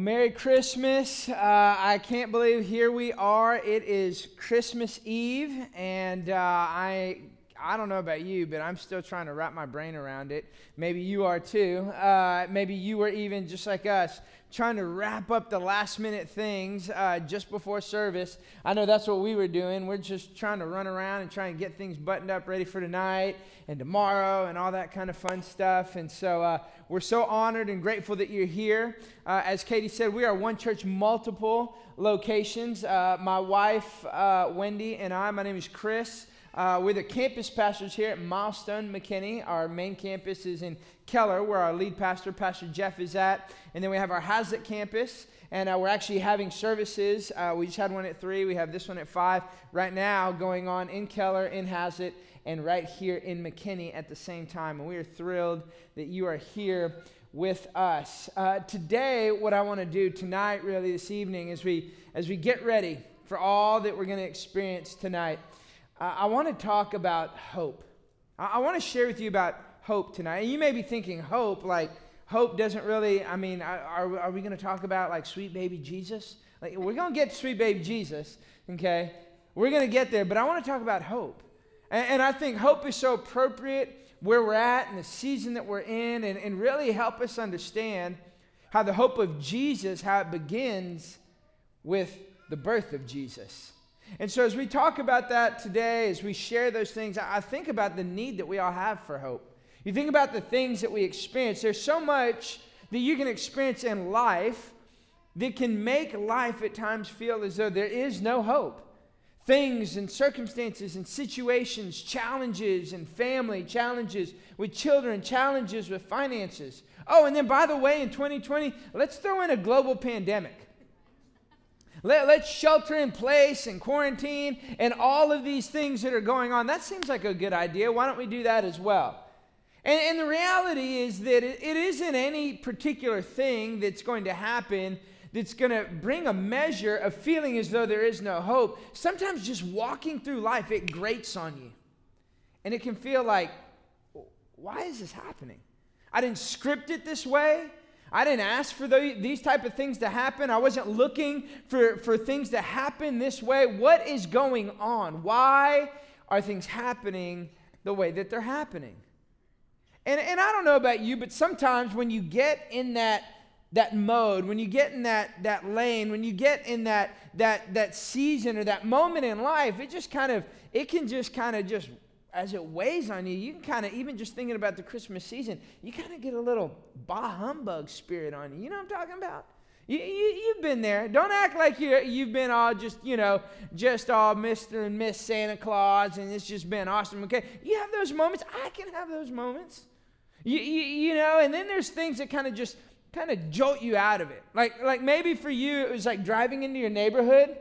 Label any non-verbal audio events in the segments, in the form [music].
Merry Christmas. Uh, I can't believe here we are. It is Christmas Eve, and uh, I. I don't know about you, but I'm still trying to wrap my brain around it. Maybe you are too. Uh, maybe you were even just like us, trying to wrap up the last minute things uh, just before service. I know that's what we were doing. We're just trying to run around and try and get things buttoned up, ready for tonight and tomorrow and all that kind of fun stuff. And so uh, we're so honored and grateful that you're here. Uh, as Katie said, we are one church, multiple locations. Uh, my wife, uh, Wendy, and I, my name is Chris. Uh, we're the campus pastors here at Milestone McKinney. Our main campus is in Keller, where our lead pastor, Pastor Jeff, is at. And then we have our Haslet campus, and uh, we're actually having services. Uh, we just had one at 3, we have this one at 5 right now going on in Keller, in Haslet, and right here in McKinney at the same time. And we are thrilled that you are here with us. Uh, today, what I want to do tonight, really this evening, as we, as we get ready for all that we're going to experience tonight, I want to talk about hope. I, I want to share with you about hope tonight. And you may be thinking, hope, like, hope doesn't really, I mean, are, are we going to talk about like sweet baby Jesus? Like, we're going to get sweet baby Jesus, okay? We're going to get there, but I want to talk about hope. And, and, I think hope is so appropriate where we're at and the season that we're in, and, and really help us understand how the hope of Jesus, how it begins with the birth of Jesus. And so, as we talk about that today, as we share those things, I think about the need that we all have for hope. You think about the things that we experience. There's so much that you can experience in life that can make life at times feel as though there is no hope. Things and circumstances and situations, challenges and family, challenges with children, challenges with finances. Oh, and then by the way, in 2020, let's throw in a global pandemic. Let, let's shelter in place and quarantine and all of these things that are going on. That seems like a good idea. Why don't we do that as well? And, and the reality is that it, it isn't any particular thing that's going to happen that's going to bring a measure of feeling as though there is no hope. Sometimes just walking through life, it grates on you. And it can feel like, why is this happening? I didn't script it this way. I didn't ask for the, these type of things to happen. I wasn't looking for, for things to happen this way. What is going on? Why are things happening the way that they're happening? And, and I don't know about you, but sometimes when you get in that, that mode, when you get in that, that lane, when you get in that, that, that season or that moment in life, it just kind of, it can just kind of just as it weighs on you, you can kind of, even just thinking about the Christmas season, you kind of get a little bah humbug spirit on you. You know what I'm talking about? You, you, have been there. Don't act like you you've been all just, you know, just all Mr. and Miss Santa Claus and it's just been awesome, okay? You have those moments. I can have those moments. You, you, you know, and then there's things that kind of just kind of jolt you out of it. Like, like maybe for you, it was like driving into your neighborhood.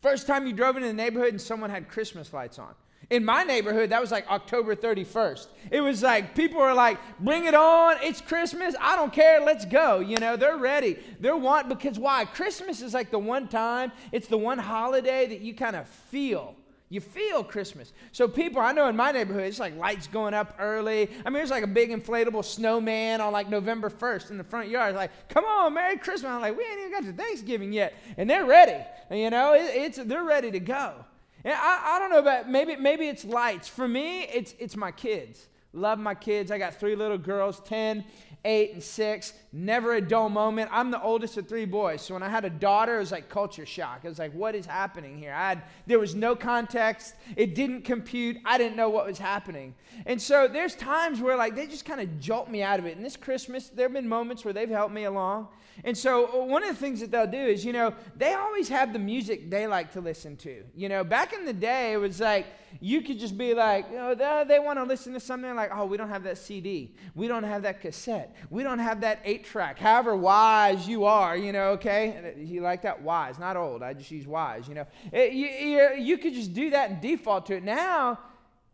First time you drove into the neighborhood and someone had Christmas lights on. In my neighborhood, that was like October 31st. It was like people are like, bring it on. It's Christmas. I don't care. Let's go. You know, they're ready. They're want because why? Christmas is like the one time, it's the one holiday that you kind of feel. You feel Christmas. So people, I know in my neighborhood, it's like lights going up early. I mean, there's like a big inflatable snowman on like November 1st in the front yard. It's like, come on, Merry Christmas. I'm like, we ain't even got to Thanksgiving yet. And they're ready. You know, it, it's they're ready to go. And I, I don't know about maybe maybe it's lights. For me, it's it's my kids. Love my kids. I got three little girls, 10, 8, and 6. Never a dull moment. I'm the oldest of three boys. So when I had a daughter, it was like culture shock. It was like, what is happening here? I had, there was no context. It didn't compute. I didn't know what was happening. And so there's times where like they just kind of jolt me out of it. And this Christmas, there have been moments where they've helped me along. And so uh, one of the things that they'll do is, you know, they always have the music they like to listen to. You know, back in the day, it was like you could just be like, know, they, they want to listen to something like, oh, we don't have that CD. We don't have that cassette. We don't have that eight track. However wise you are, you know, okay? You like that? Wise, not old. I just use wise, you know. It, you, you, you could just do that and default to it. Now,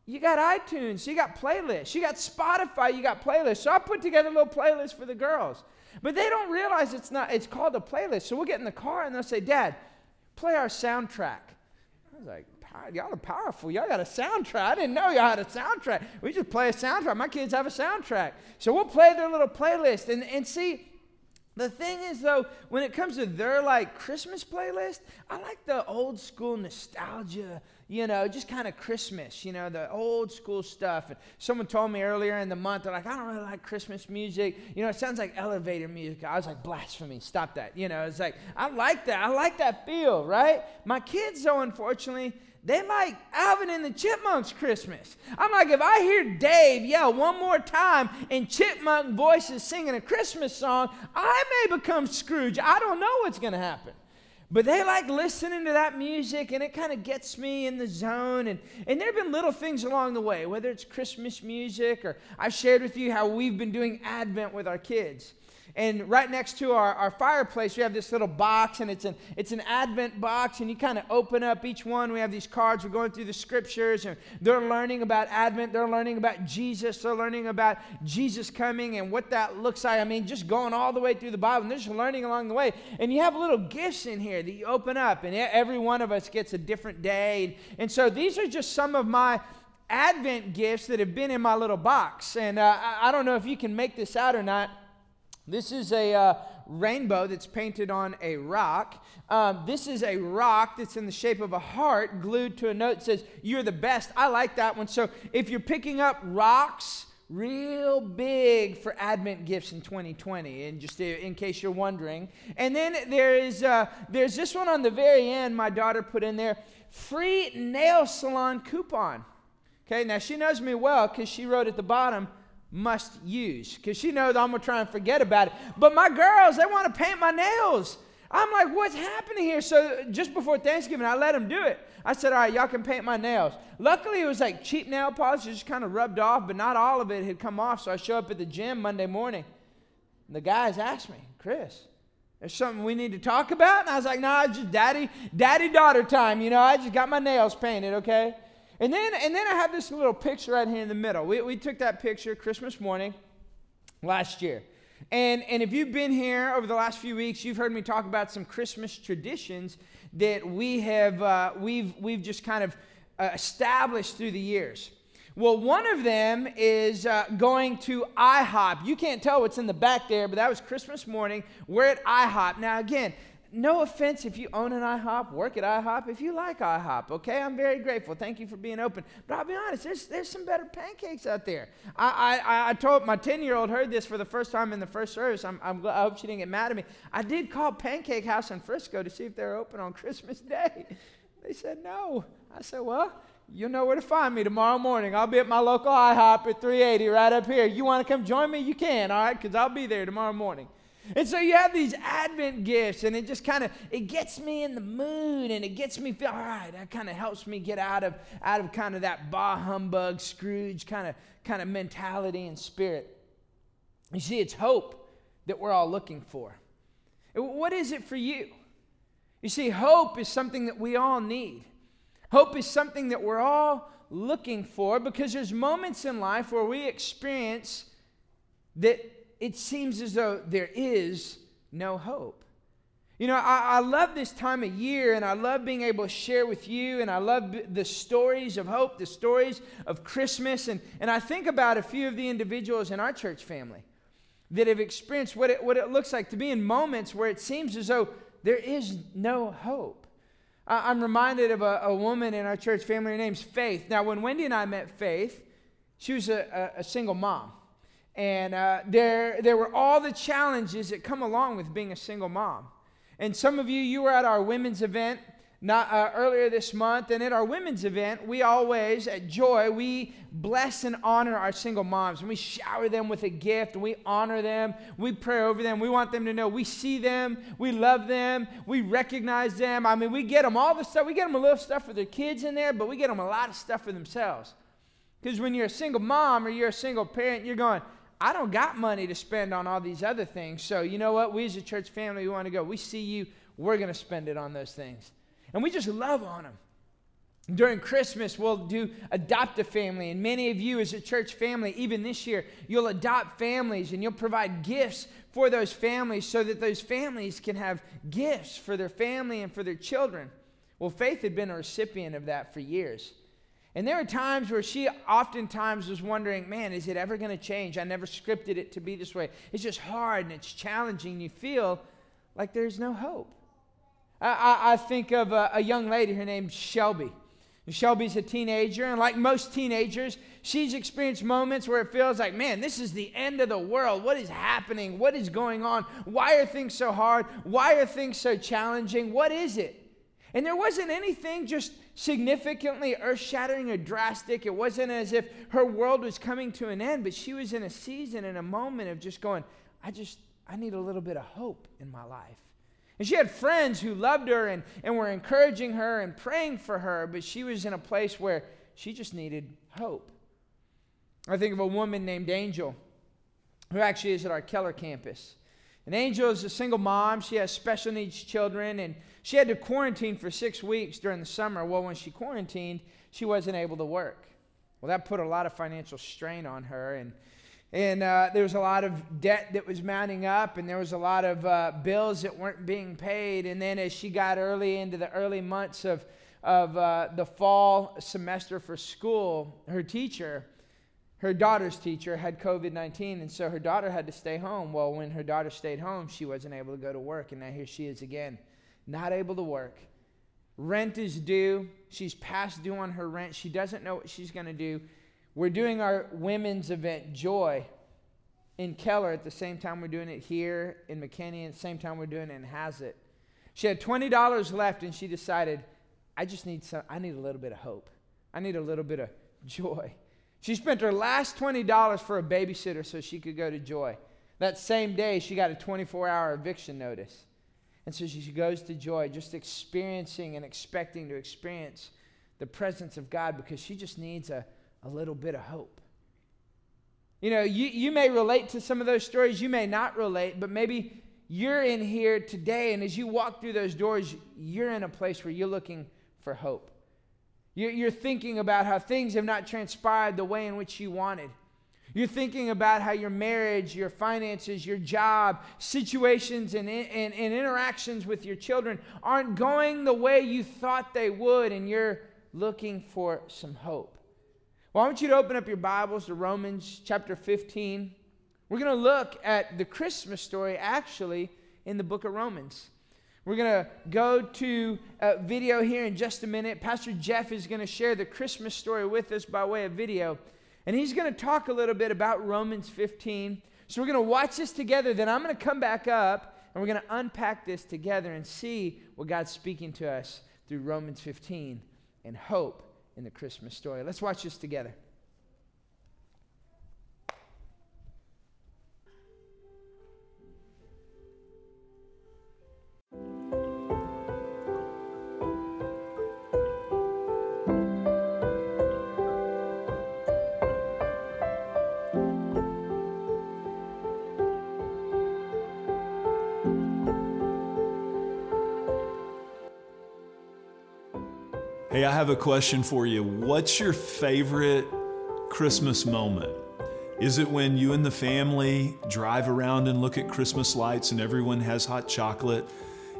you got iTunes, you got playlists, you got Spotify, you got playlists. So I put together a little playlist for the girls. But they don't realize it's not, it's called a playlist. So we'll get in the car and they'll say, Dad, play our soundtrack. I was like, y'all are powerful. Y'all got a soundtrack. I didn't know y'all had a soundtrack. We just play a soundtrack. My kids have a soundtrack. So we'll play their little playlist. And, and see, The thing is, though, when it comes to their like Christmas playlist, I like the old school nostalgia, you know, just kind of Christmas, you know, the old school stuff. And someone told me earlier in the month, they're like, I don't really like Christmas music. You know, it sounds like elevator music. I was like, blasphemy, stop that. You know, it's like, I like that. I like that feel, right? My kids, though, unfortunately, they like Alvin and the Chipmunks Christmas. I'm like, if I hear Dave yell one more time in chipmunk voices singing a Christmas song, I may become Scrooge. I don't know what's going to happen. But they like listening to that music and it kind of gets me in the zone. And, and there have been little things along the way, whether it's Christmas music or I've shared with you how we've been doing Advent with our kids. And right next to our, our fireplace, we have this little box, and it's an, it's an Advent box, and you kind of open up each one. We have these cards. We're going through the scriptures, and they're learning about Advent. They're learning about Jesus. They're learning about Jesus coming and what that looks like. I mean, just going all the way through the Bible, and they're just learning along the way. And you have little gifts in here that you open up, and every one of us gets a different day. And, so these are just some of my Advent gifts that have been in my little box. And uh, I don't know if you can make this out or not. This is a uh, rainbow that's painted on a rock. Um, this is a rock that's in the shape of a heart glued to a note that says, You're the best. I like that one. So if you're picking up rocks, real big for Advent gifts in 2020, and just in case you're wondering. And then there is uh, there's this one on the very end. My daughter put in there free nail salon coupon. Okay, now she knows me well because she wrote at the bottom must use because she knows I'm to try and forget about it. But my girls, they want to paint my nails. I'm like, what's happening here? So just before Thanksgiving, I let them do it. I said, all right, y'all can paint my nails. Luckily, it was like cheap nail polish, it just kind of rubbed off, but not all of it had come off. So I show up at the gym Monday morning. And the guys asked me, Chris, there's something we need to talk about? And I was like, nah, it's just daddy, daddy daughter time. You know, I just got my nails painted, okay? And then, and then I have this little picture right here in the middle. We, we took that picture Christmas morning last year. And, and if you've been here over the last few weeks, you've heard me talk about some Christmas traditions that we have, uh, we've, we've just kind of uh, established through the years. Well, one of them is uh, going to IHOP. You can't tell what's in the back there, but that was Christmas morning. We're at IHOP. Now, again, no offense if you own an IHOP, work at IHOP, if you like IHOP, okay? I'm very grateful. Thank you for being open. But I'll be honest, there's, there's some better pancakes out there. I, I, I told my 10 year old heard this for the first time in the first service. I'm, I'm, i hope she didn't get mad at me. I did call Pancake House in Frisco to see if they're open on [laughs] Christmas Day. They said no. I said, well, you'll know where to find me tomorrow morning. I'll be at my local IHOP at 380 right up here. You want to come join me? You can, all right? Because I'll be there tomorrow morning. And so you have these Advent gifts, and it just kind of it gets me in the mood, and it gets me feel all right. That kind of helps me get out of out of kind of that bah humbug Scrooge kind of kind of mentality and spirit. You see, it's hope that we're all looking for. What is it for you? You see, hope is something that we all need. Hope is something that we're all looking for because there's moments in life where we experience that it seems as though there is no hope. You know, I, I, love this time of year and I love being able to share with you, and I love the stories of hope, the stories of Christmas. And, and I think about a few of the individuals in our church family that have experienced what it, what it looks like to be in moments where it seems as though there is no hope. I, I'm reminded of a, a, woman in our church family, her name's Faith. Now, when Wendy and I met Faith, she was a, a, a single mom. And uh, there, there were all the challenges that come along with being a single mom. And some of you, you were at our women's event not uh, earlier this month. And at our women's event we always at joy we bless and honor our single moms. And we shower them with a gift. And we honor them. We pray over them. We want them to know we see them. We love them. We recognize them. I mean we get them all the stuff. We get them a little stuff for their kids in there but we get them a lot of stuff for themselves. Because when you're a single mom or you're a single parent you're going I don't got money to spend on all these other things. So, you know what? We as a church family, we want to go. We see you, we're going to spend it on those things. And we just love on them. During Christmas, we'll do adopt a family. And many of you, as a church family, even this year, you'll adopt families and you'll provide gifts for those families so that those families can have gifts for their family and for their children. Well, Faith had been a recipient of that for years. And there are times where she oftentimes was wondering, man, is it ever going to change? I never scripted it to be this way. It's just hard and it's challenging. You feel like there's no hope. I, I, think of a, a young lady, her name's Shelby. Shelby's a teenager, and like most teenagers, she's experienced moments where it feels like, man, this is the end of the world. What is happening? What is going on? Why are things so hard? Why are things so challenging? What is it? And there wasn't anything just significantly earth shattering or drastic. It wasn't as if her world was coming to an end, but she was in a season, and a moment of just going, I just, I need a little bit of hope in my life. And she had friends who loved her and, and were encouraging her and praying for her, but she was in a place where she just needed hope. I think of a woman named Angel, who actually is at our Keller campus. And Angel is a single mom. She has special needs children, and she had to quarantine for six weeks during the summer. Well, when she quarantined, she wasn't able to work. Well, that put a lot of financial strain on her, and and uh, there was a lot of debt that was mounting up, and there was a lot of uh, bills that weren't being paid. And then, as she got early into the early months of, of uh, the fall semester for school, her teacher, her daughter's teacher, had COVID 19, and so her daughter had to stay home. Well, when her daughter stayed home, she wasn't able to go to work, and now here she is again, not able to work. Rent is due. She's past due on her rent. She doesn't know what she's going to do. We're doing our women's event, Joy, in Keller at the same time we're doing it here in McKinney, at the same time we're doing it in Haslet. She had $20 left, and she decided, I just need some, I need a little bit of hope. I need a little bit of joy. She spent her last $20 for a babysitter so she could go to Joy. That same day, she got a 24 hour eviction notice. And so she goes to Joy, just experiencing and expecting to experience the presence of God because she just needs a, a little bit of hope. You know, you, you may relate to some of those stories, you may not relate, but maybe you're in here today, and as you walk through those doors, you're in a place where you're looking for hope. You're, thinking about how things have not transpired the way in which you wanted. You're thinking about how your marriage, your finances, your job, situations, and, and, and interactions with your children aren't going the way you thought they would, and you're looking for some hope. Well, I want you to open up your Bibles to Romans chapter 15. We're going to look at the Christmas story actually in the book of Romans. We're going to go to a video here in just a minute. Pastor Jeff is going to share the Christmas story with us by way of video. And he's going to talk a little bit about Romans 15. So we're going to watch this together. Then I'm going to come back up and we're going to unpack this together and see what God's speaking to us through Romans 15 and hope in the Christmas story. Let's watch this together. Hey, I have a question for you. What's your favorite Christmas moment? Is it when you and the family drive around and look at Christmas lights and everyone has hot chocolate?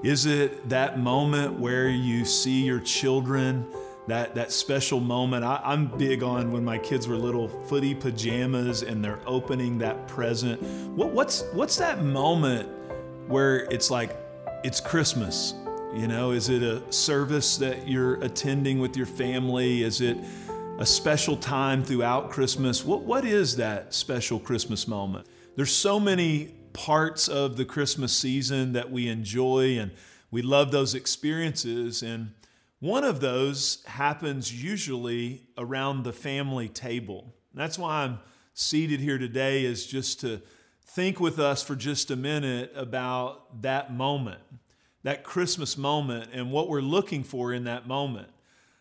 Is it that moment where you see your children, that, that special moment? I, I'm big on when my kids were little footy pajamas and they're opening that present. What, what's, what's that moment where it's like, it's Christmas? You know, is it a service that you're attending with your family? Is it a special time throughout Christmas? What, what is that special Christmas moment? There's so many parts of the Christmas season that we enjoy and we love those experiences. And one of those happens usually around the family table. That's why I'm seated here today, is just to think with us for just a minute about that moment that Christmas moment and what we're looking for in that moment.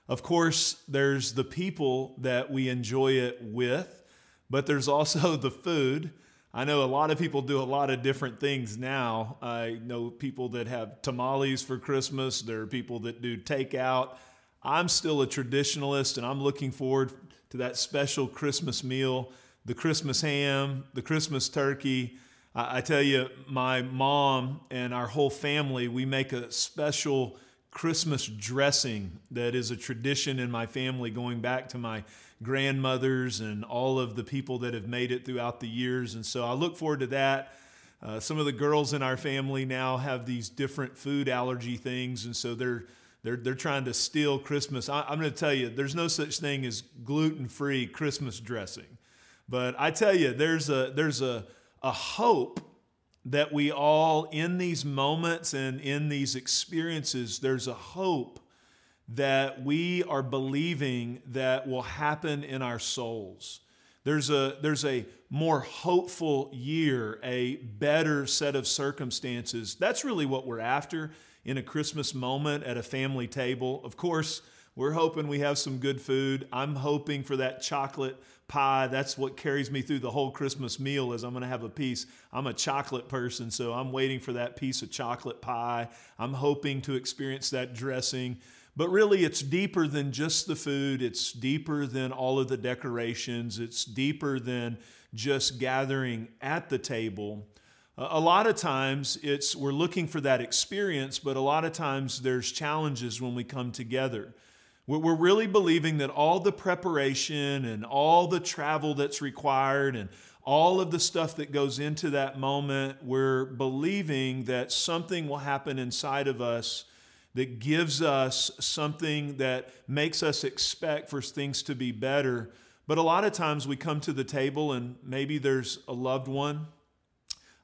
Of course, there's the people that we enjoy it with, but there's also [laughs] the food. I know a lot of people do a lot of different things now. I know people that have tamales for Christmas, there are people that do takeout. I'm still a traditionalist and I'm looking forward to that special Christmas meal the Christmas ham, the Christmas turkey, I, tell you, my mom and our whole family, we make a special Christmas dressing that is a tradition in my family going back to my grandmothers and all of the people that have made it throughout the years. And so I look forward to that. Uh, some of the girls in our family now have these different food allergy things, and so they're they're, they're trying to steal Christmas. I, I'm going to tell you, there's no such thing as gluten free Christmas dressing. But I tell you, there's a, there's a, a hope that we all, in these moments and in these experiences, there's a hope that we are believing that will happen in our souls. There's a, there's a more hopeful year, a better set of circumstances. That's really what we're after in a Christmas moment at a family table. Of course, we're hoping we have some good food. I'm hoping for that chocolate pie. That's what carries me through the whole Christmas meal is I'm going to have a piece. I'm a chocolate person, so I'm waiting for that piece of chocolate pie. I'm hoping to experience that dressing. But really, it's deeper than just the food. It's deeper than all of the decorations. It's deeper than just gathering at the table. A lot of times it's we're looking for that experience, but a lot of times there's challenges when we come together. We're really believing that all the preparation and all the travel that's required and all of the stuff that goes into that moment, we're believing that something will happen inside of us that gives us something that makes us expect for things to be better. But a lot of times we come to the table and maybe there's a loved one.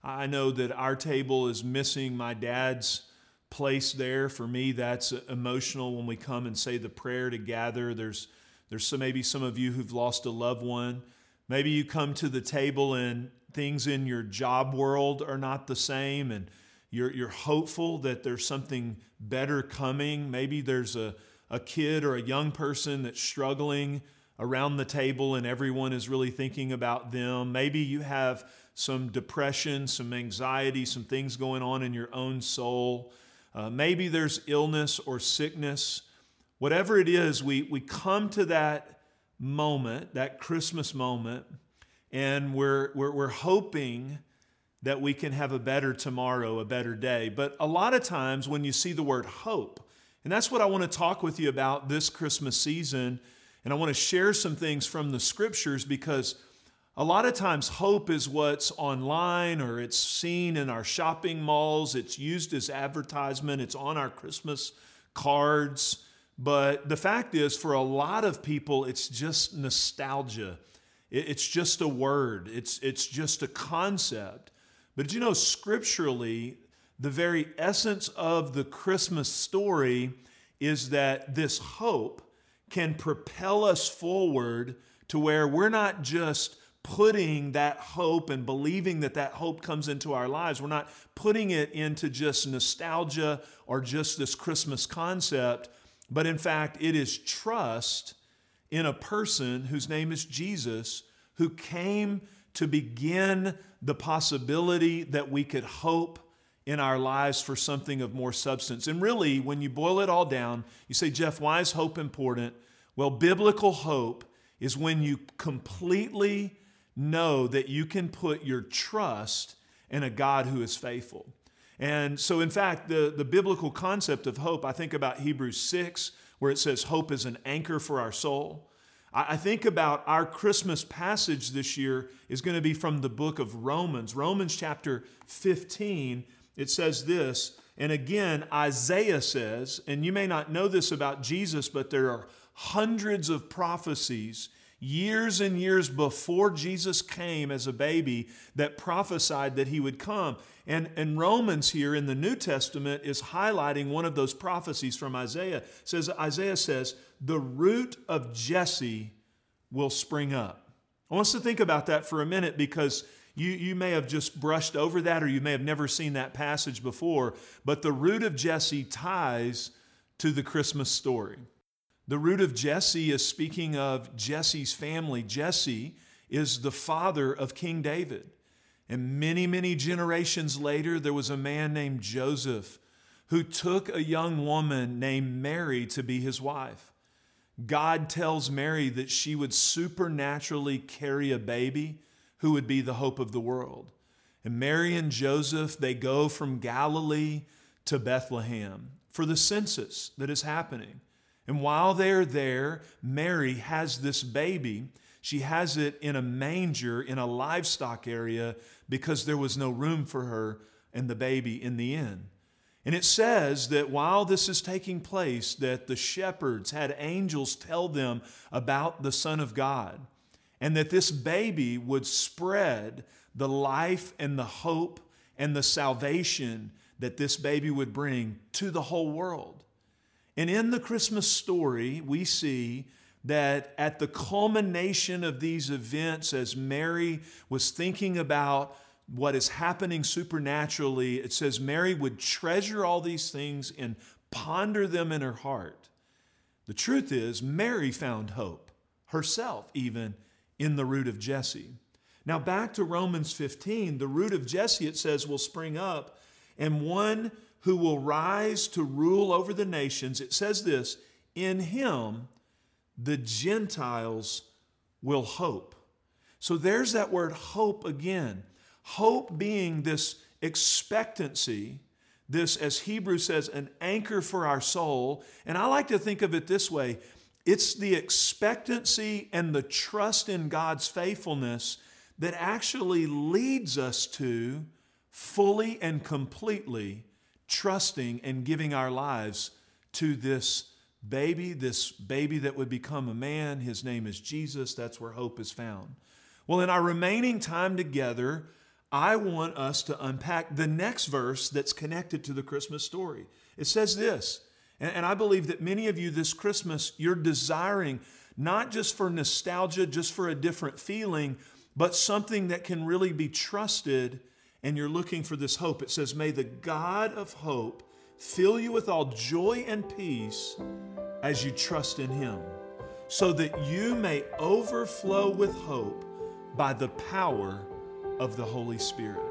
I know that our table is missing my dad's place there. For me, that's emotional when we come and say the prayer to gather. There's, there's some, maybe some of you who've lost a loved one. Maybe you come to the table and things in your job world are not the same and you're, you're hopeful that there's something better coming. Maybe there's a, a kid or a young person that's struggling around the table and everyone is really thinking about them. Maybe you have some depression, some anxiety, some things going on in your own soul. Uh, maybe there's illness or sickness. Whatever it is, we, we come to that moment, that Christmas moment, and we're, we're, we're hoping that we can have a better tomorrow, a better day. But a lot of times when you see the word hope, and that's what I want to talk with you about this Christmas season, and I want to share some things from the scriptures because a lot of times, hope is what's online or it's seen in our shopping malls. It's used as advertisement, it's on our Christmas cards. But the fact is, for a lot of people, it's just nostalgia. It's just a word, it's, it's just a concept. But you know, scripturally, the very essence of the Christmas story is that this hope can propel us forward to where we're not just putting that hope and believing that that hope comes into our lives. We're not putting it into just nostalgia or just this Christmas concept, but in fact, it is trust in a person whose name is Jesus who came to begin the possibility that we could hope in our lives for something of more substance. And really, when you boil it all down, you say, Jeff, why is hope important? Well, biblical hope is when you completely know that you can put your trust in a God who is faithful. And so, in fact, the, the biblical concept of hope, I think about Hebrews 6, where it says hope is an anchor for our soul. I, I think about our Christmas passage this year is going to be from the book of Romans. Romans chapter 15, it says this, and again, Isaiah says, and you may not know this about Jesus, but there are hundreds of prophecies years and years before Jesus came as a baby that prophesied that he would come. And, and Romans here in the New Testament is highlighting one of those prophecies from Isaiah. It says Isaiah says, "The root of Jesse will spring up." I want us to think about that for a minute because you, you may have just brushed over that or you may have never seen that passage before, but the root of Jesse ties to the Christmas story. The root of Jesse is speaking of Jesse's family. Jesse is the father of King David. And many, many generations later, there was a man named Joseph who took a young woman named Mary to be his wife. God tells Mary that she would supernaturally carry a baby who would be the hope of the world. And Mary and Joseph, they go from Galilee to Bethlehem. for the census that is happening. And while they're there, Mary has this baby. She has it in a manger in a livestock area because there was no room for her and the baby in the inn. And it says that while this is taking place, that the shepherds had angels tell them about the Son of God, and that this baby would spread the life and the hope and the salvation that this baby would bring to the whole world. And in the Christmas story, we see that at the culmination of these events, as Mary was thinking about what is happening supernaturally, it says Mary would treasure all these things and ponder them in her heart. The truth is, Mary found hope herself, even in the root of Jesse. Now, back to Romans 15, the root of Jesse, it says, will spring up, and one who will rise to rule over the nations. It says this in him, the Gentiles will hope. So there's that word hope again. Hope being this expectancy, this, as Hebrew says, an anchor for our soul. And I like to think of it this way it's the expectancy and the trust in God's faithfulness that actually leads us to fully and completely trusting and giving our lives to this baby, this baby that would become a man. His name is Jesus. That's where hope is found. Well, in our remaining time together, I want us to unpack the next verse that's connected to the Christmas story. It says this, and I believe that many of you this Christmas, you're desiring not just for nostalgia, just for a different feeling, but something that can really be trusted, and you're looking for this hope. It says, May the God of hope fill you with all joy and peace as you trust in him, so that you may overflow with hope by the power of the Holy Spirit.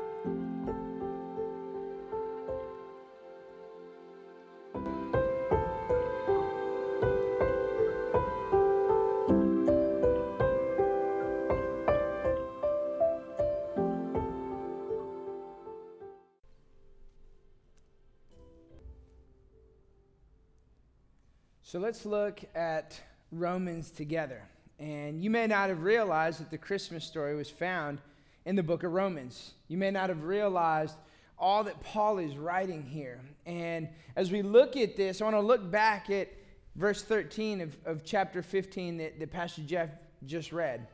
So let's look at Romans together. And you may not have realized that the Christmas story was found in the book of Romans. You may not have realized all that Paul is writing here. And as we look at this, I want to look back at verse 13 of, of chapter 15 that, that Pastor Jeff just read.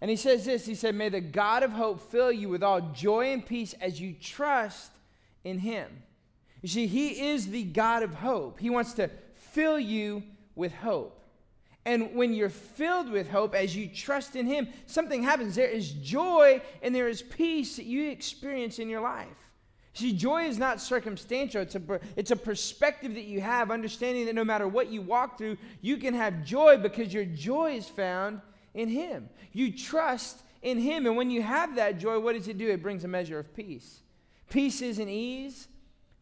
And he says this He said, May the God of hope fill you with all joy and peace as you trust in him. You see, he is the God of hope. He wants to fill you with hope. And when you're filled with hope, as you trust in Him, something happens. There is joy and there is peace that you experience in your life. See, joy is not circumstantial. It's a, it's a perspective that you have, understanding that no matter what you walk through, you can have joy because your joy is found in Him. You trust in Him. And when you have that joy, what does it do? It brings a measure of peace. Peace isn't ease,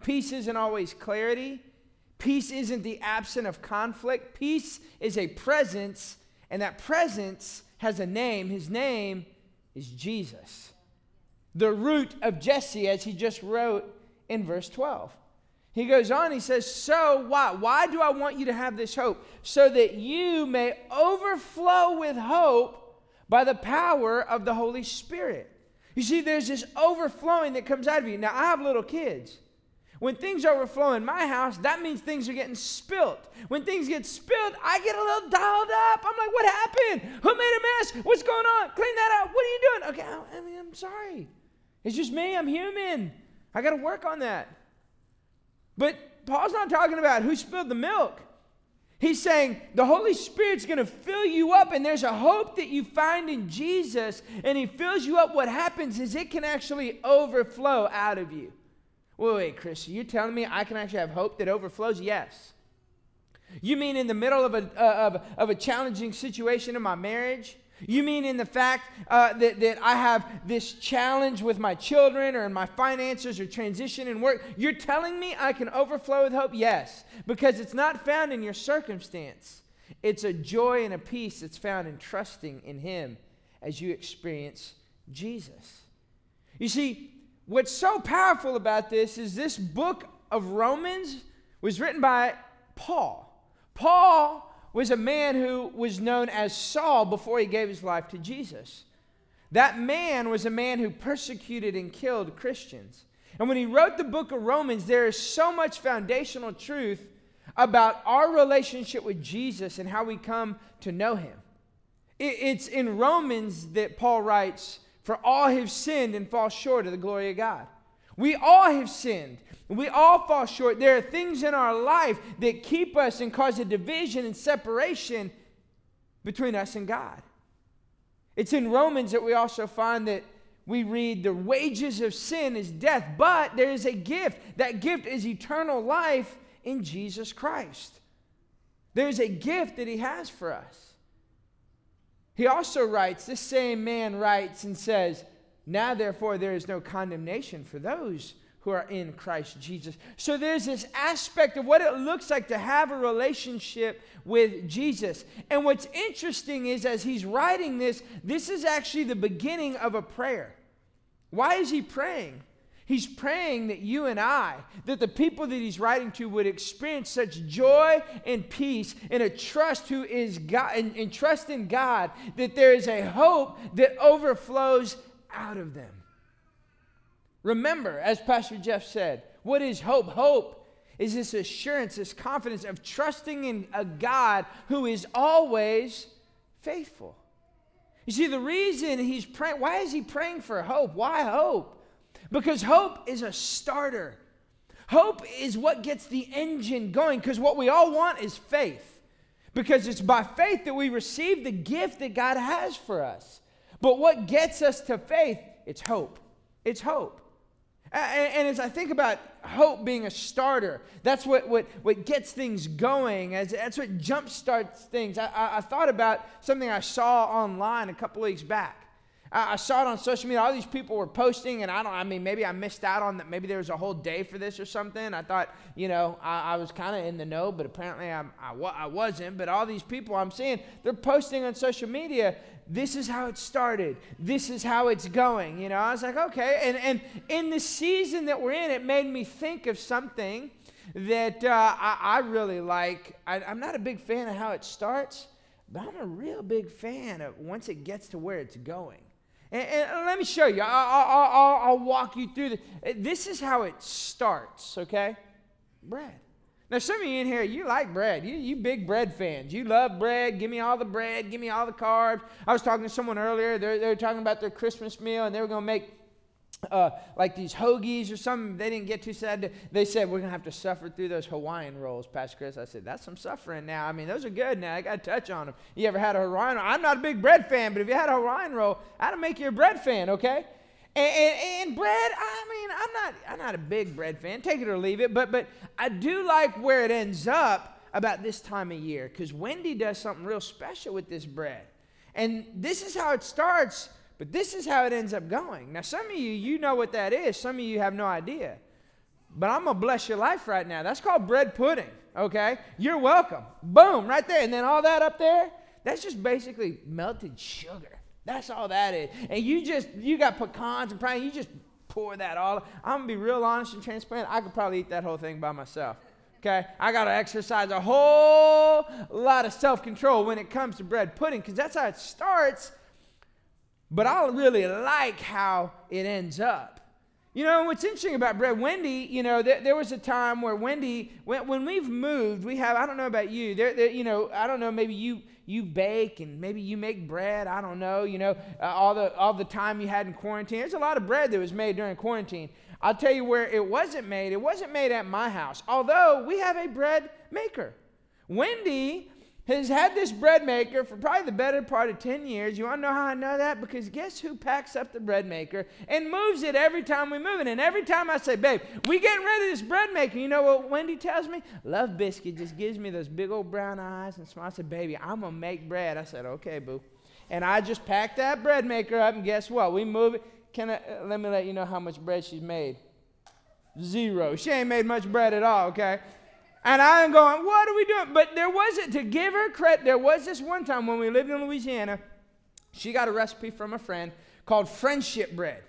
peace isn't always clarity, Peace isn't the absence of conflict, peace is a presence, and that presence has a name. His name is Jesus. The root of Jesse, as he just wrote in verse 12. He goes on, he says, So why? Why do I want you to have this hope? So that you may overflow with hope by the power of the Holy Spirit. You see, there's this overflowing that comes out of you. Now, I have little kids. When things overflow in my house, that means things are getting spilled. When things get spilled, I get a little dialed up. I'm like, what happened? Who made a mess? What's going on? Clean that out. What are you doing? Okay, I mean, I'm sorry. It's just me. I'm human. I got to work on that. But Paul's not talking about who spilled the milk. He's saying the Holy Spirit's going to fill you up, and there's a hope that you find in Jesus, and He fills you up. What happens is it can actually overflow out of you. Wait, wait, Chris, you're telling me I can actually have hope that overflows? Yes. You mean in the middle of a, uh, of, of a challenging situation in my marriage? You mean in the fact uh, that, that I have this challenge with my children or in my finances or transition in work? You're telling me I can overflow with hope? Yes, because it's not found in your circumstance. It's a joy and a peace that's found in trusting in Him as you experience Jesus. You see, What's so powerful about this is this book of Romans was written by Paul. Paul was a man who was known as Saul before he gave his life to Jesus. That man was a man who persecuted and killed Christians. And when he wrote the book of Romans, there is so much foundational truth about our relationship with Jesus and how we come to know him. It's in Romans that Paul writes, For all have sinned and fall short of the glory of God. We all have sinned. We all fall short. There are things in our life that keep us and cause a division and separation between us and God. It's in Romans that we also find that we read the wages of sin is death, but there is a gift. That gift is eternal life in Jesus Christ. There's a gift that he has for us. He also writes, this same man writes and says, Now therefore there is no condemnation for those who are in Christ Jesus. So there's this aspect of what it looks like to have a relationship with Jesus. And what's interesting is, as he's writing this, this is actually the beginning of a prayer. Why is he praying? He's praying that you and I, that the people that he's writing to would experience such joy and peace and a trust who is God and, and trust in God that there is a hope that overflows out of them. Remember, as Pastor Jeff said, what is hope? Hope is this assurance, this confidence of trusting in a God who is always faithful. You see, the reason he's praying, why is he praying for hope? Why hope? Because hope is a starter. Hope is what gets the engine going, because what we all want is faith. Because it's by faith that we receive the gift that God has for us. But what gets us to faith? It's hope. It's hope. And, as I think about hope being a starter, that's what, what, what gets things going, as, that's what jumpstarts things. I, I, I thought about something I saw online a couple weeks back. I, saw it on social media. All these people were posting, and I don't. I mean, maybe I missed out on that. Maybe there was a whole day for this or something. I thought, you know, I, I was kind of in the know, but apparently I'm, I, I wasn't. But all these people I'm seeing, they're posting on social media. This is how it started. This is how it's going. You know, I was like, okay. And and in the season that we're in, it made me think of something that uh, I, I, really like. I, I'm not a big fan of how it starts, but I'm a real big fan of once it gets to where it's going. And, and let me show you. I'll, I'll, I'll, walk you through this. Uh, this is how it starts, okay? Bread. Now, some of you in here, you like bread. You, you big bread fans. You love bread. Give me all the bread. Give me all the carbs. I was talking to someone earlier. They're, they're talking about their Christmas meal, and they were going to make uh, like these hoagies or something they didn't get too sad. They said, We're going to have to suffer through those Hawaiian rolls, Pastor Chris. I said, That's some suffering now. I mean, those are good now. I got to touch on them. You ever had a Hawaiian roll? I'm not a big bread fan, but if you had a Hawaiian roll, that'll make you a bread fan, okay? And, and, and, bread, I mean, I'm not, I'm not a big bread fan. Take it or leave it. But, but I do like where it ends up about this time of year because Wendy does something real special with this bread. And this is how it starts but this is how it ends up going. Now, some of you, you know what that is. Some of you have no idea. But I'm going to bless your life right now. That's called bread pudding, okay? You're welcome. Boom, right there. And then all that up there, that's just basically melted sugar. That's all that is. And you just, you got pecans and pine, you just pour that all. I'm going to be real honest and transparent. I could probably eat that whole thing by myself. Okay? I got to exercise a whole lot of self control when it comes to bread pudding because that's how it starts but I really like how it ends up. You know, what's interesting about bread, Wendy, you know, there, there was a time where Wendy, when, when, we've moved, we have, I don't know about you, there, there, you know, I don't know, maybe you you bake and maybe you make bread, I don't know, you know, uh, all, the, all the time you had in quarantine. There's a lot of bread that was made during quarantine. I'll tell you where it wasn't made. It wasn't made at my house, although we have a bread maker. Wendy has had this bread maker for probably the better part of 10 years. You want to know how I know that? Because guess who packs up the bread maker and moves it every time we move it? And every time I say, babe, we getting rid of this bread maker, you know what Wendy tells me? Love Biscuit just gives me those big old brown eyes and smiles. I said, baby, I'm going to make bread. I said, okay, boo. And I just packed that bread maker up, and guess what? We move it. Can I, uh, let me let you know how much bread she's made. Zero. She ain't made much bread at all, okay? And I'm going, what are we doing? But there wasn't, to give her credit, there was this one time when we lived in Louisiana, she got a recipe from a friend called friendship bread.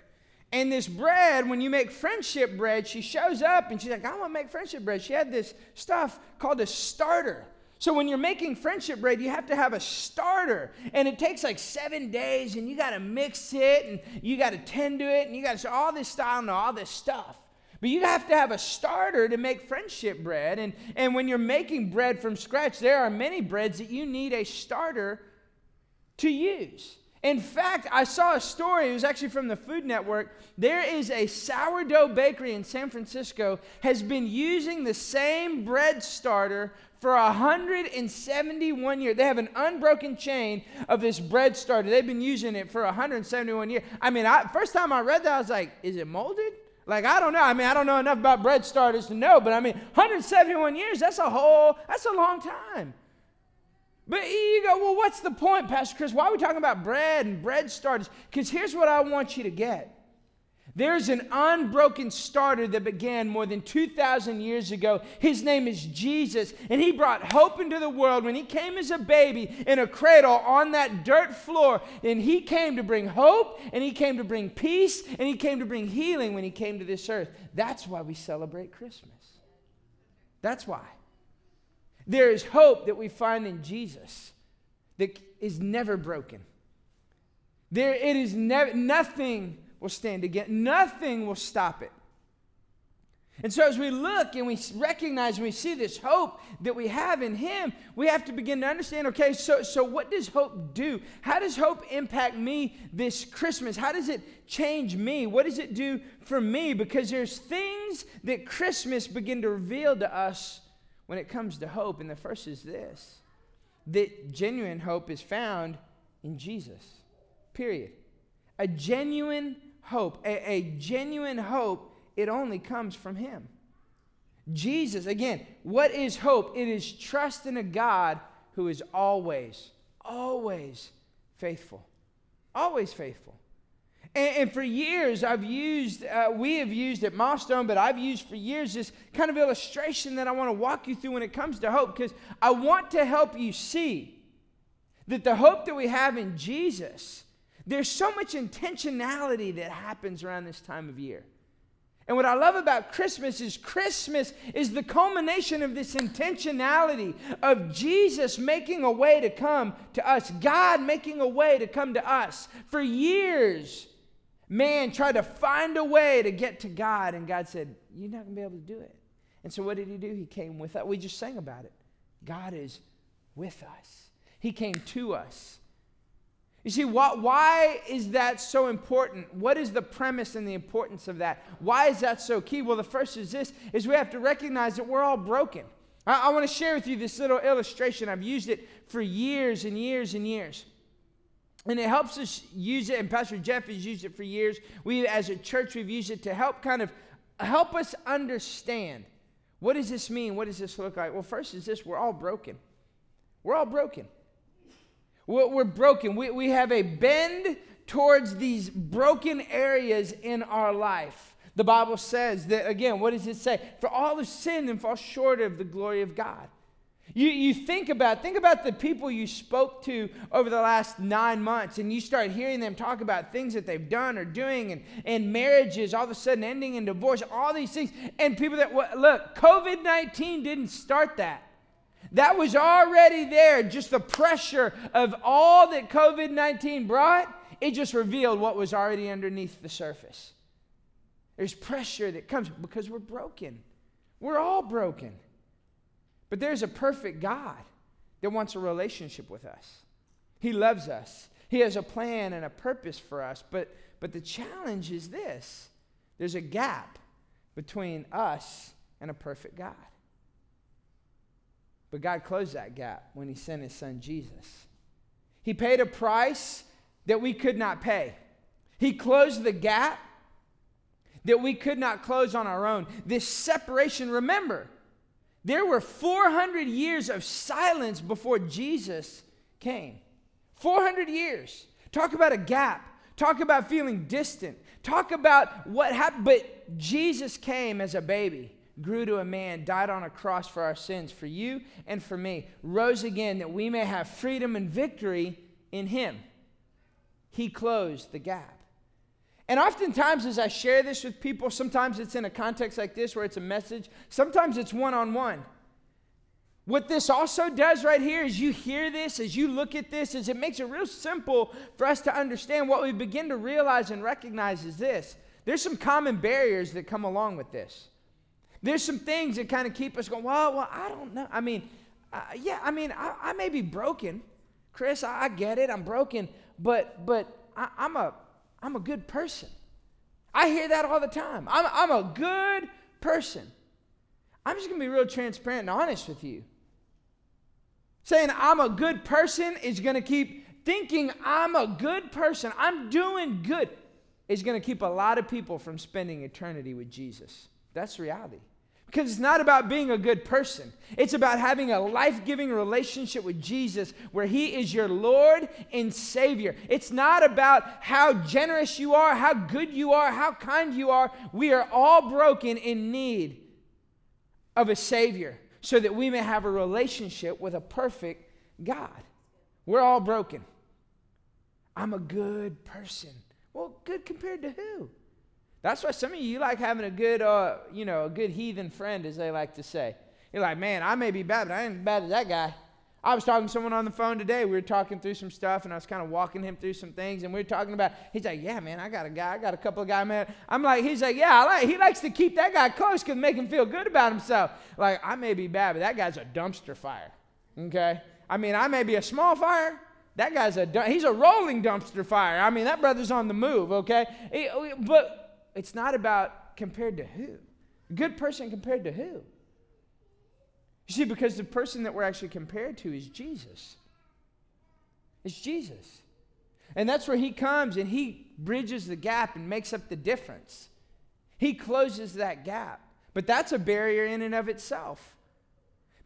And this bread, when you make friendship bread, she shows up and she's like, I want to make friendship bread. She had this stuff called a starter. So when you're making friendship bread, you have to have a starter. And it takes like seven days, and you got to mix it, and you got to tend to it, and you got to all this style and all this stuff. But you have to have a starter to make friendship bread. And, and when you're making bread from scratch, there are many breads that you need a starter to use. In fact, I saw a story, it was actually from the Food Network. There is a sourdough bakery in San Francisco has been using the same bread starter for 171 years. They have an unbroken chain of this bread starter. They've been using it for 171 years. I mean, I, first time I read that, I was like, is it molded? Like, I don't know. I mean, I don't know enough about bread starters to know, but I mean, 171 years, that's a whole, that's a long time. But you go, well, what's the point, Pastor Chris? Why are we talking about bread and bread starters? Because here's what I want you to get. There's an unbroken starter that began more than 2,000 years ago. His name is Jesus, and he brought hope into the world when he came as a baby in a cradle on that dirt floor. And he came to bring hope, and he came to bring peace, and he came to bring healing when he came to this earth. That's why we celebrate Christmas. That's why. There is hope that we find in Jesus that is never broken. There, it is never, nothing will stand again, nothing will stop it. And so, as we look and we recognize and we see this hope that we have in Him, we have to begin to understand okay, so, so what does hope do? How does hope impact me this Christmas? How does it change me? What does it do for me? Because there's things that Christmas begin to reveal to us when it comes to hope. And the first is this that genuine hope is found in Jesus, period. A genuine hope, a, a genuine hope, it only comes from Him. Jesus, again, what is hope? It is trust in a God who is always, always faithful. Always faithful. And, and for years, I've used, uh, we have used at Milestone, but I've used for years this kind of illustration that I want to walk you through when it comes to hope, because I want to help you see that the hope that we have in Jesus, there's so much intentionality that happens around this time of year. And what I love about Christmas is Christmas is the culmination of this intentionality of Jesus making a way to come to us, God making a way to come to us. For years, man tried to find a way to get to God, and God said, You're not going to be able to do it. And so what did he do? He came with us. We just sang about it. God is with us, He came to us. You see, why, why is that so important? What is the premise and the importance of that? Why is that so key? Well, the first is this, is we have to recognize that we're all broken. I, I want to share with you this little illustration. I've used it for years and years and years. And it helps us use it, and Pastor Jeff has used it for years. We, as a church, we've used it to help kind of help us understand what does this mean? What does this look like? Well, first is this we're all broken. We're all broken. We're, broken. We, we have a bend towards these broken areas in our life. The Bible says that, again, what does it say? For all have sinned and fall short of the glory of God. You, you think about think about the people you spoke to over the last nine months, and you start hearing them talk about things that they've done or doing, and, and marriages all of a sudden ending in divorce, all these things. And people that look, COVID 19 didn't start that. That was already there. Just the pressure of all that COVID 19 brought, it just revealed what was already underneath the surface. There's pressure that comes because we're broken. We're all broken. But there's a perfect God that wants a relationship with us. He loves us. He has a plan and a purpose for us. But, but the challenge is this there's a gap between us and a perfect God. But God closed that gap when He sent His Son Jesus. He paid a price that we could not pay. He closed the gap that we could not close on our own. This separation, remember, there were 400 years of silence before Jesus came. 400 years. Talk about a gap. Talk about feeling distant. Talk about what happened. But Jesus came as a baby, grew to a man, died on a cross for our sins, for you and for me, rose again that we may have freedom and victory in him. He closed the gap. And oftentimes, as I share this with people, sometimes it's in a context like this where it's a message, sometimes it's one on one. What this also does right here is you hear this, as you look at this, is it makes it real simple for us to understand what we begin to realize and recognize is this. There's some common barriers that come along with this. There's some things that kind of keep us going, well, well, I don't know. I mean, uh, yeah, I mean, I, I, may be broken. Chris, I, I, get it. I'm broken, but but I, I'm a I'm a good person. I hear that all the time. I'm, I'm a good person. I'm just to be real transparent and honest with you. Saying I'm a good person is to keep thinking I'm a good person, I'm doing good, is to keep a lot of people from spending eternity with Jesus. That's reality. Because it's not about being a good person. It's about having a life giving relationship with Jesus where He is your Lord and Savior. It's not about how generous you are, how good you are, how kind you are. We are all broken in need of a Savior so that we may have a relationship with a perfect God. We're all broken. I'm a good person. Well, good compared to who? That's why some of you like having a good, uh, you know, a good heathen friend, as they like to say. You're like, man, I may be bad, but I ain't as bad as that guy. I was talking to someone on the phone today. We were talking through some stuff, and I was kind of walking him through some things, and we were talking about. He's like, "Yeah, man, I got a guy. I got a couple of guys, man." I'm like, he's like, "Yeah, I like." He likes to keep that guy close because make him feel good about himself. Like, I may be bad, but that guy's a dumpster fire. Okay, I mean, I may be a small fire. That guy's a he's a rolling dumpster fire. I mean, that brother's on the move. Okay, but it's not about compared to who. A good person compared to who? You see, because the person that we're actually compared to is Jesus. It's Jesus. And that's where he comes and he bridges the gap and makes up the difference. He closes that gap. But that's a barrier in and of itself.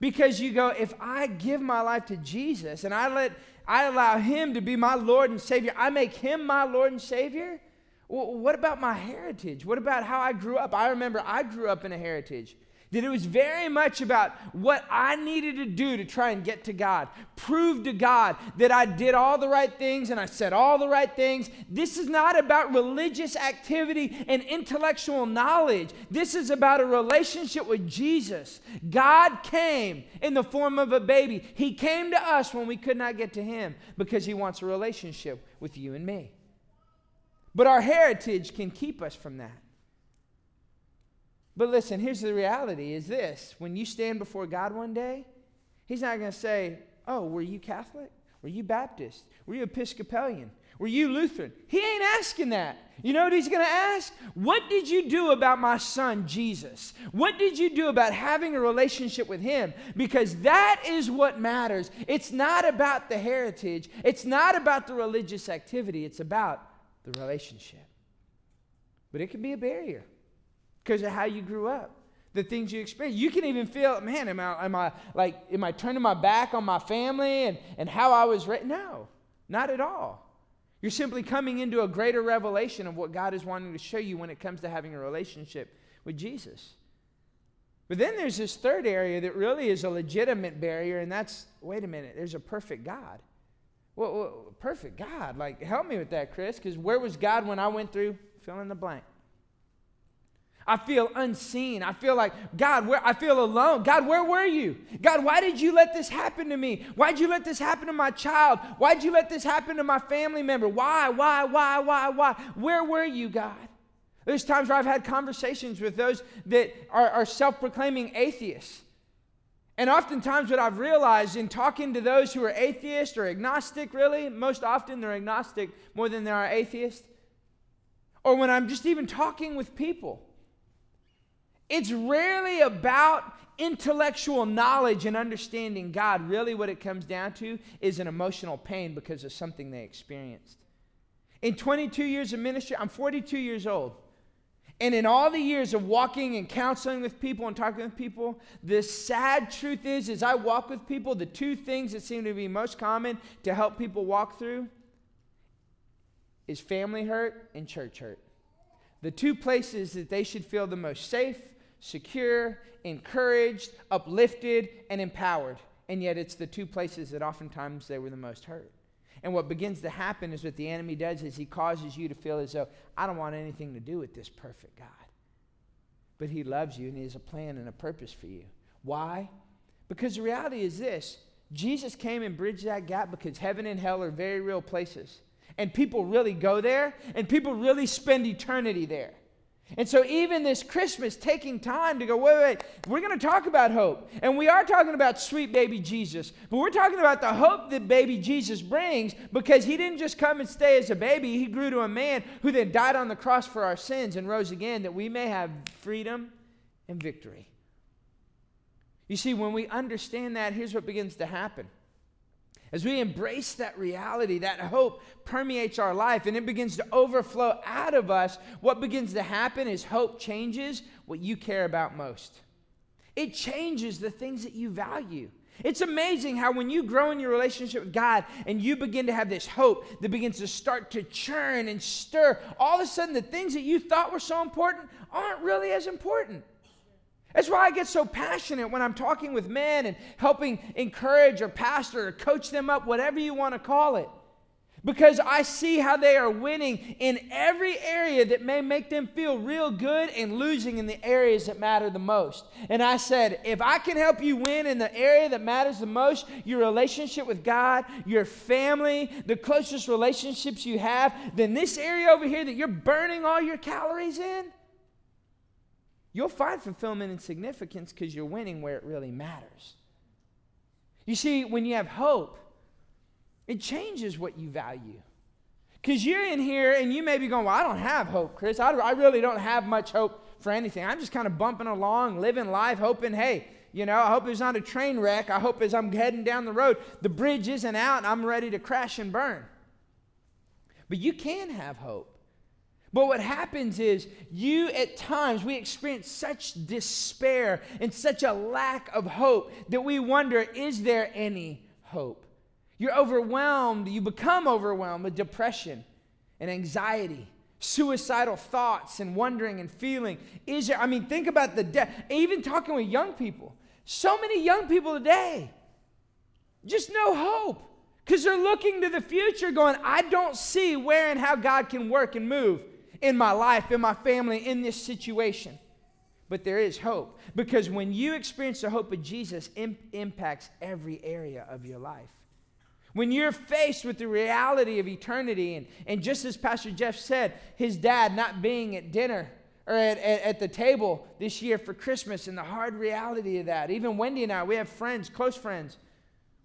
Because you go, if I give my life to Jesus and I let I allow him to be my Lord and Savior, I make him my Lord and Savior, well, what about my heritage? What about how I grew up? I remember I grew up in a heritage that it was very much about what I needed to do to try and get to God, prove to God that I did all the right things and I said all the right things. This is not about religious activity and intellectual knowledge. This is about a relationship with Jesus. God came in the form of a baby. He came to us when we could not get to Him because He wants a relationship with you and me. But our heritage can keep us from that. But listen, here's the reality is this. When you stand before God one day, he's not going to say, "Oh, were you Catholic? Were you Baptist? Were you Episcopalian? Were you Lutheran?" He ain't asking that. You know what he's going to ask? What did you do about my son Jesus? What did you do about having a relationship with him? Because that is what matters. It's not about the heritage. It's not about the religious activity. It's about the relationship. But it can be a barrier because of how you grew up, the things you experienced. You can even feel, man, am I, am I like, am I turning my back on my family and, and how I was raised? No, not at all. You're simply coming into a greater revelation of what God is wanting to show you when it comes to having a relationship with Jesus. But then there's this third area that really is a legitimate barrier, and that's wait a minute, there's a perfect God. Well, well perfect God. Like, help me with that, Chris, because where was God when I went through fill in the blank? I feel unseen. I feel like, God, where I feel alone. God, where were you? God, why did you let this happen to me? Why'd you let this happen to my child? Why'd you let this happen to my family member? Why, why, why, why, why? Where were you, God? There's times where I've had conversations with those that are, are self proclaiming atheists. And oftentimes, what I've realized in talking to those who are atheist or agnostic, really, most often they're agnostic more than they are atheist, or when I'm just even talking with people, it's rarely about intellectual knowledge and understanding God. Really, what it comes down to is an emotional pain because of something they experienced. In 22 years of ministry, I'm 42 years old. And in all the years of walking and counseling with people and talking with people, the sad truth is, as I walk with people, the two things that seem to be most common to help people walk through is family hurt and church hurt. The two places that they should feel the most safe, secure, encouraged, uplifted, and empowered. And yet it's the two places that oftentimes they were the most hurt. And what begins to happen is what the enemy does is he causes you to feel as though, I don't want anything to do with this perfect God. But he loves you and he has a plan and a purpose for you. Why? Because the reality is this Jesus came and bridged that gap because heaven and hell are very real places. And people really go there, and people really spend eternity there. And so, even this Christmas, taking time to go, wait, wait, we're going to talk about hope. And we are talking about sweet baby Jesus, but we're talking about the hope that baby Jesus brings because he didn't just come and stay as a baby. He grew to a man who then died on the cross for our sins and rose again that we may have freedom and victory. You see, when we understand that, here's what begins to happen. As we embrace that reality, that hope permeates our life and it begins to overflow out of us. What begins to happen is hope changes what you care about most. It changes the things that you value. It's amazing how when you grow in your relationship with God and you begin to have this hope that begins to start to churn and stir, all of a sudden the things that you thought were so important aren't really as important. That's why I get so passionate when I'm talking with men and helping encourage or pastor or coach them up, whatever you want to call it. Because I see how they are winning in every area that may make them feel real good and losing in the areas that matter the most. And I said, if I can help you win in the area that matters the most, your relationship with God, your family, the closest relationships you have, then this area over here that you're burning all your calories in, you'll find fulfillment and significance because you're winning where it really matters. You see, when you have hope, it changes what you value. Because you're in here and you may be going, Well, I don't have hope, Chris. I, I really don't have much hope for anything. I'm just kind of bumping along, living life, hoping, hey, you know, I hope there's not a train wreck. I hope as I'm heading down the road, the bridge isn't out and I'm ready to crash and burn. But you can have hope. But what happens is, you at times, we experience such despair and such a lack of hope that we wonder, is there any hope? You're overwhelmed, you become overwhelmed with depression and anxiety, suicidal thoughts and wondering and feeling. Is there, I mean, think about the death, even talking with young people. So many young people today, just no hope. Because they're looking to the future, going, I don't see where and how God can work and move in my life, in my family, in this situation. But there is hope because when you experience the hope of Jesus, it impacts every area of your life. When you're faced with the reality of eternity, and, and just as Pastor Jeff said, his dad not being at dinner or at, at, at, the table this year for Christmas and the hard reality of that. Even Wendy and I, we have friends, close friends.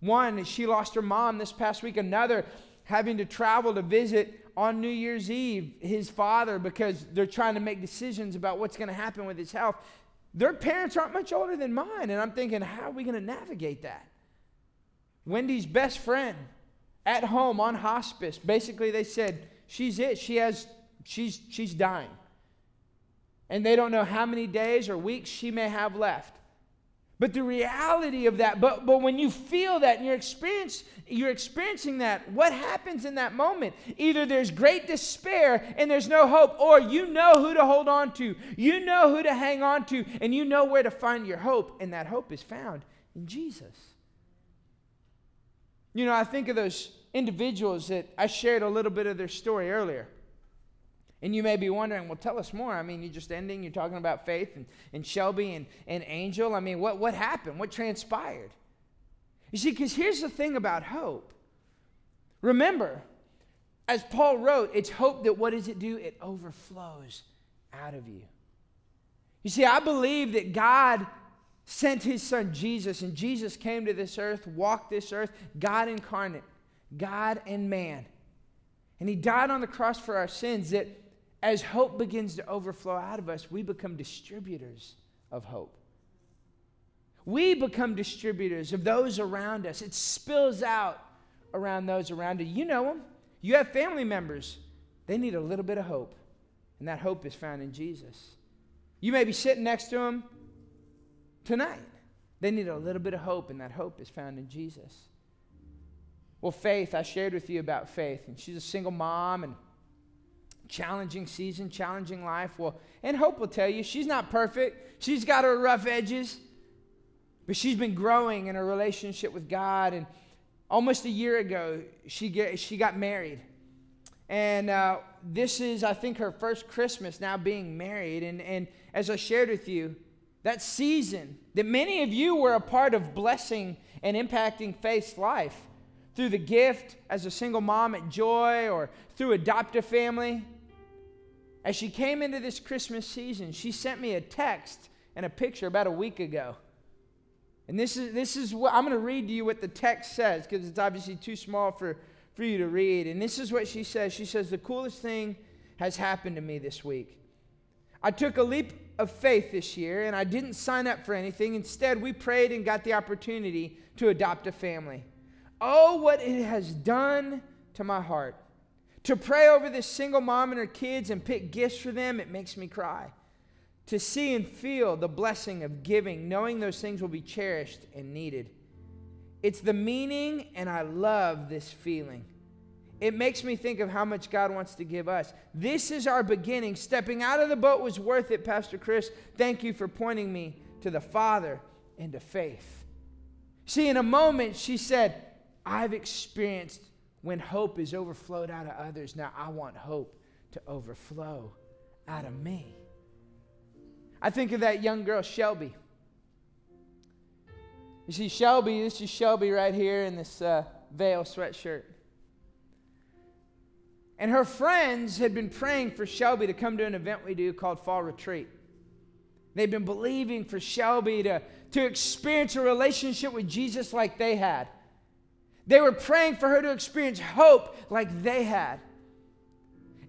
One, she lost her mom this past week. Another, having to travel to visit on New Year's Eve his father because they're trying to make decisions about what's going to happen with his health. Their parents aren't much older than mine, and I'm thinking, how are we going to navigate that? Wendy's best friend at home on hospice, basically they said, she's it. She has, she's, she's dying. And they don't know how many days or weeks she may have left. But the reality of that, but, but when you feel that and you're, experience, you're experiencing that, what happens in that moment? Either there's great despair and there's no hope, or you know who to hold on to, you know who to hang on to, and you know where to find your hope, and that hope is found in Jesus. You know, I think of those individuals that I shared a little bit of their story earlier. And you may be wondering, well, tell us more. I mean, you're just ending, you're talking about faith and, and Shelby and, and Angel. I mean, what, what happened? What transpired? You see, because here's the thing about hope. Remember, as Paul wrote, it's hope that what does it do? It overflows out of you. You see, I believe that God sent his son Jesus, and Jesus came to this earth, walked this earth, God incarnate, God and man. And he died on the cross for our sins that as hope begins to overflow out of us, we become distributors of hope. We become distributors of those around us. It spills out around those around you. You know them. You have family members. They need a little bit of hope, and that hope is found in Jesus. You may be sitting next to them tonight. They need a little bit of hope, and that hope is found in Jesus. Well, Faith, I shared with you about Faith, and she's a single mom and challenging season, challenging life. Well, and Hope will tell you she's not perfect. She's got her rough edges, but she's been growing in her relationship with God. And almost a year ago, she, get, she got married. And uh, this is, I think, her first Christmas now being married. And, and as I shared with you, that season that many of you were a part of blessing and impacting Faith's life through the gift as a single mom at Joy or through adoptive family. As she came into this Christmas season, she sent me a text and a picture about a week ago. And this is, this is what I'm going to read to you what the text says because it's obviously too small for, for you to read. And this is what she says She says, The coolest thing has happened to me this week. I took a leap of faith this year and I didn't sign up for anything. Instead, we prayed and got the opportunity to adopt a family. Oh, what it has done to my heart. To pray over this single mom and her kids and pick gifts for them, it makes me cry. To see and feel the blessing of giving, knowing those things will be cherished and needed. It's the meaning, and I love this feeling. It makes me think of how much God wants to give us. This is our beginning. Stepping out of the boat was worth it, Pastor Chris. Thank you for pointing me to the Father and to faith. See, in a moment, she said, I've experienced when hope is overflowed out of others. Now I want hope to overflow out of me. I think of that young girl, Shelby. You see, Shelby, this is Shelby right here in this uh, veil sweatshirt. And her friends had been praying for Shelby to come to an event we do called Fall Retreat. They've been believing for Shelby to, to experience a relationship with Jesus like they had. They were praying for her to experience hope like they had.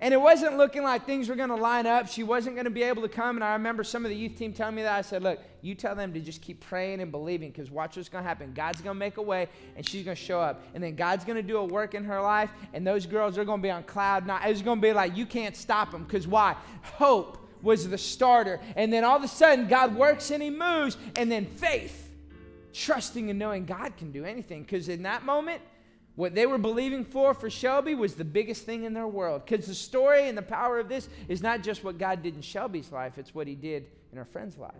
And it wasn't looking like things were going to line up. She wasn't going to be able to come. And I remember some of the youth team telling me that. I said, Look, you tell them to just keep praying and believing because watch what's going to happen. God's going to make a way and she's going to show up. And then God's going to do a work in her life. And those girls are going to be on cloud nine. It's going to be like, you can't stop them because why? Hope was the starter. And then all of a sudden, God works and He moves. And then faith trusting and knowing God can do anything. Because in that moment, what they were believing for for Shelby was the biggest thing in their world. Because the story and the power of this is not just what God did in Shelby's life, it's what He did in her friend's life.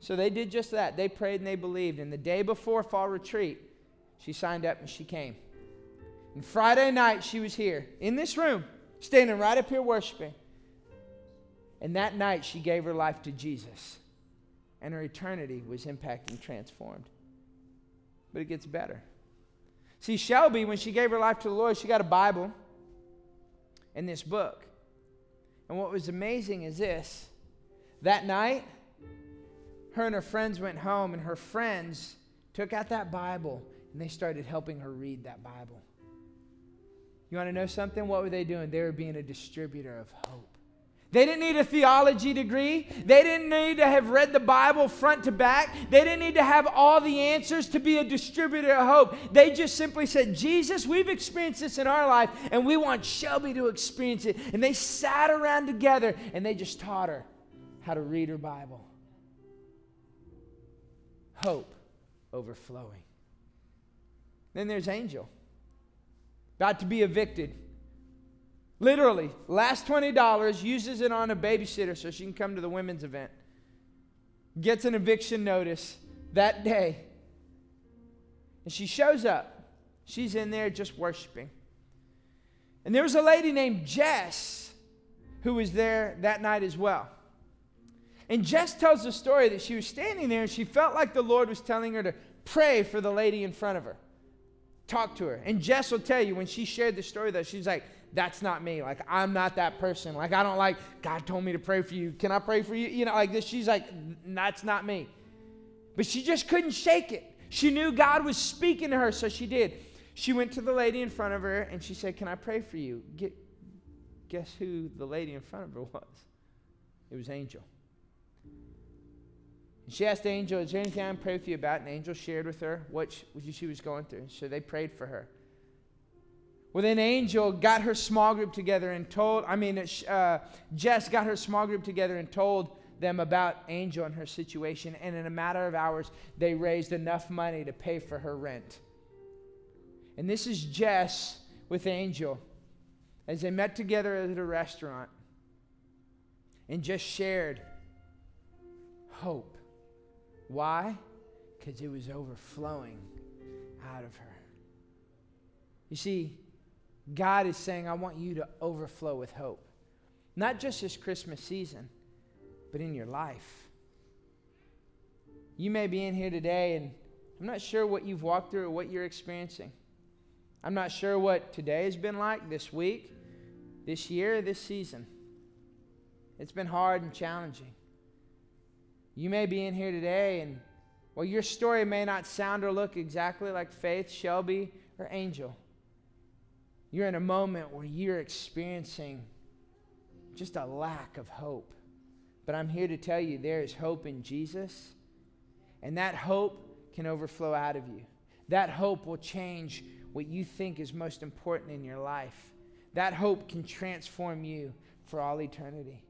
So they did just that. They prayed and they believed. And the day before fall retreat, she signed up and she came. And Friday night, she was here in this room, standing right up here worshiping. And that night, she gave her life to Jesus and her eternity was impacted and transformed. But it gets better. See, Shelby, when she gave her life to the Lord, she got a Bible and this book. And what was amazing is this that night, her and her friends went home, and her friends took out that Bible and they started helping her read that Bible. You want to know something? What were they doing? They were being a distributor of hope. They didn't need a theology degree. They didn't need to have read the Bible front to back. They didn't need to have all the answers to be a distributor of hope. They just simply said, Jesus, we've experienced this in our life, and we want Shelby to experience it. And they sat around together and they just taught her how to read her Bible. Hope overflowing. Then there's Angel, about to be evicted Literally, last $20, uses it on a babysitter so she can come to the women's event. Gets an eviction notice that day. And she shows up. She's in there just worshiping. And there was a lady named Jess who was there that night as well. And Jess tells the story that she was standing there and she felt like the Lord was telling her to pray for the lady in front of her. Talk to her. And Jess will tell you when she shared the story that she's like, that's not me. Like, I'm not that person. Like, I don't like, God told me to pray for you. Can I pray for you? You know, like this. She's like, that's not me. But she just couldn't shake it. She knew God was speaking to her, so she did. She went to the lady in front of her and she said, Can I pray for you? Get, guess who the lady in front of her [laughs] was? It was Angel. And she asked Angel, Is there anything I can pray for you about? And Angel shared with her what she, she was going through. So they prayed for her. Well, then Angel got her small group together and told, I mean, uh, Jess got her small group together and told them about Angel and her situation. And in a matter of hours, they raised enough money to pay for her rent. And this is Jess with Angel as they met together at a restaurant and just shared hope. Why? Because it was overflowing out of her. You see, God is saying, I want you to overflow with hope. Not just this Christmas season, but in your life. You may be in here today, and I'm not sure what you've walked through or what you're experiencing. I'm not sure what today has been like, this week, this year, this season. It's been hard and challenging. You may be in here today, and well, your story may not sound or look exactly like Faith, Shelby, or Angel. You're in a moment where you're experiencing just a lack of hope. But I'm here to tell you there is hope in Jesus, and that hope can overflow out of you. That hope will change what you think is most important in your life. That hope can transform you for all eternity.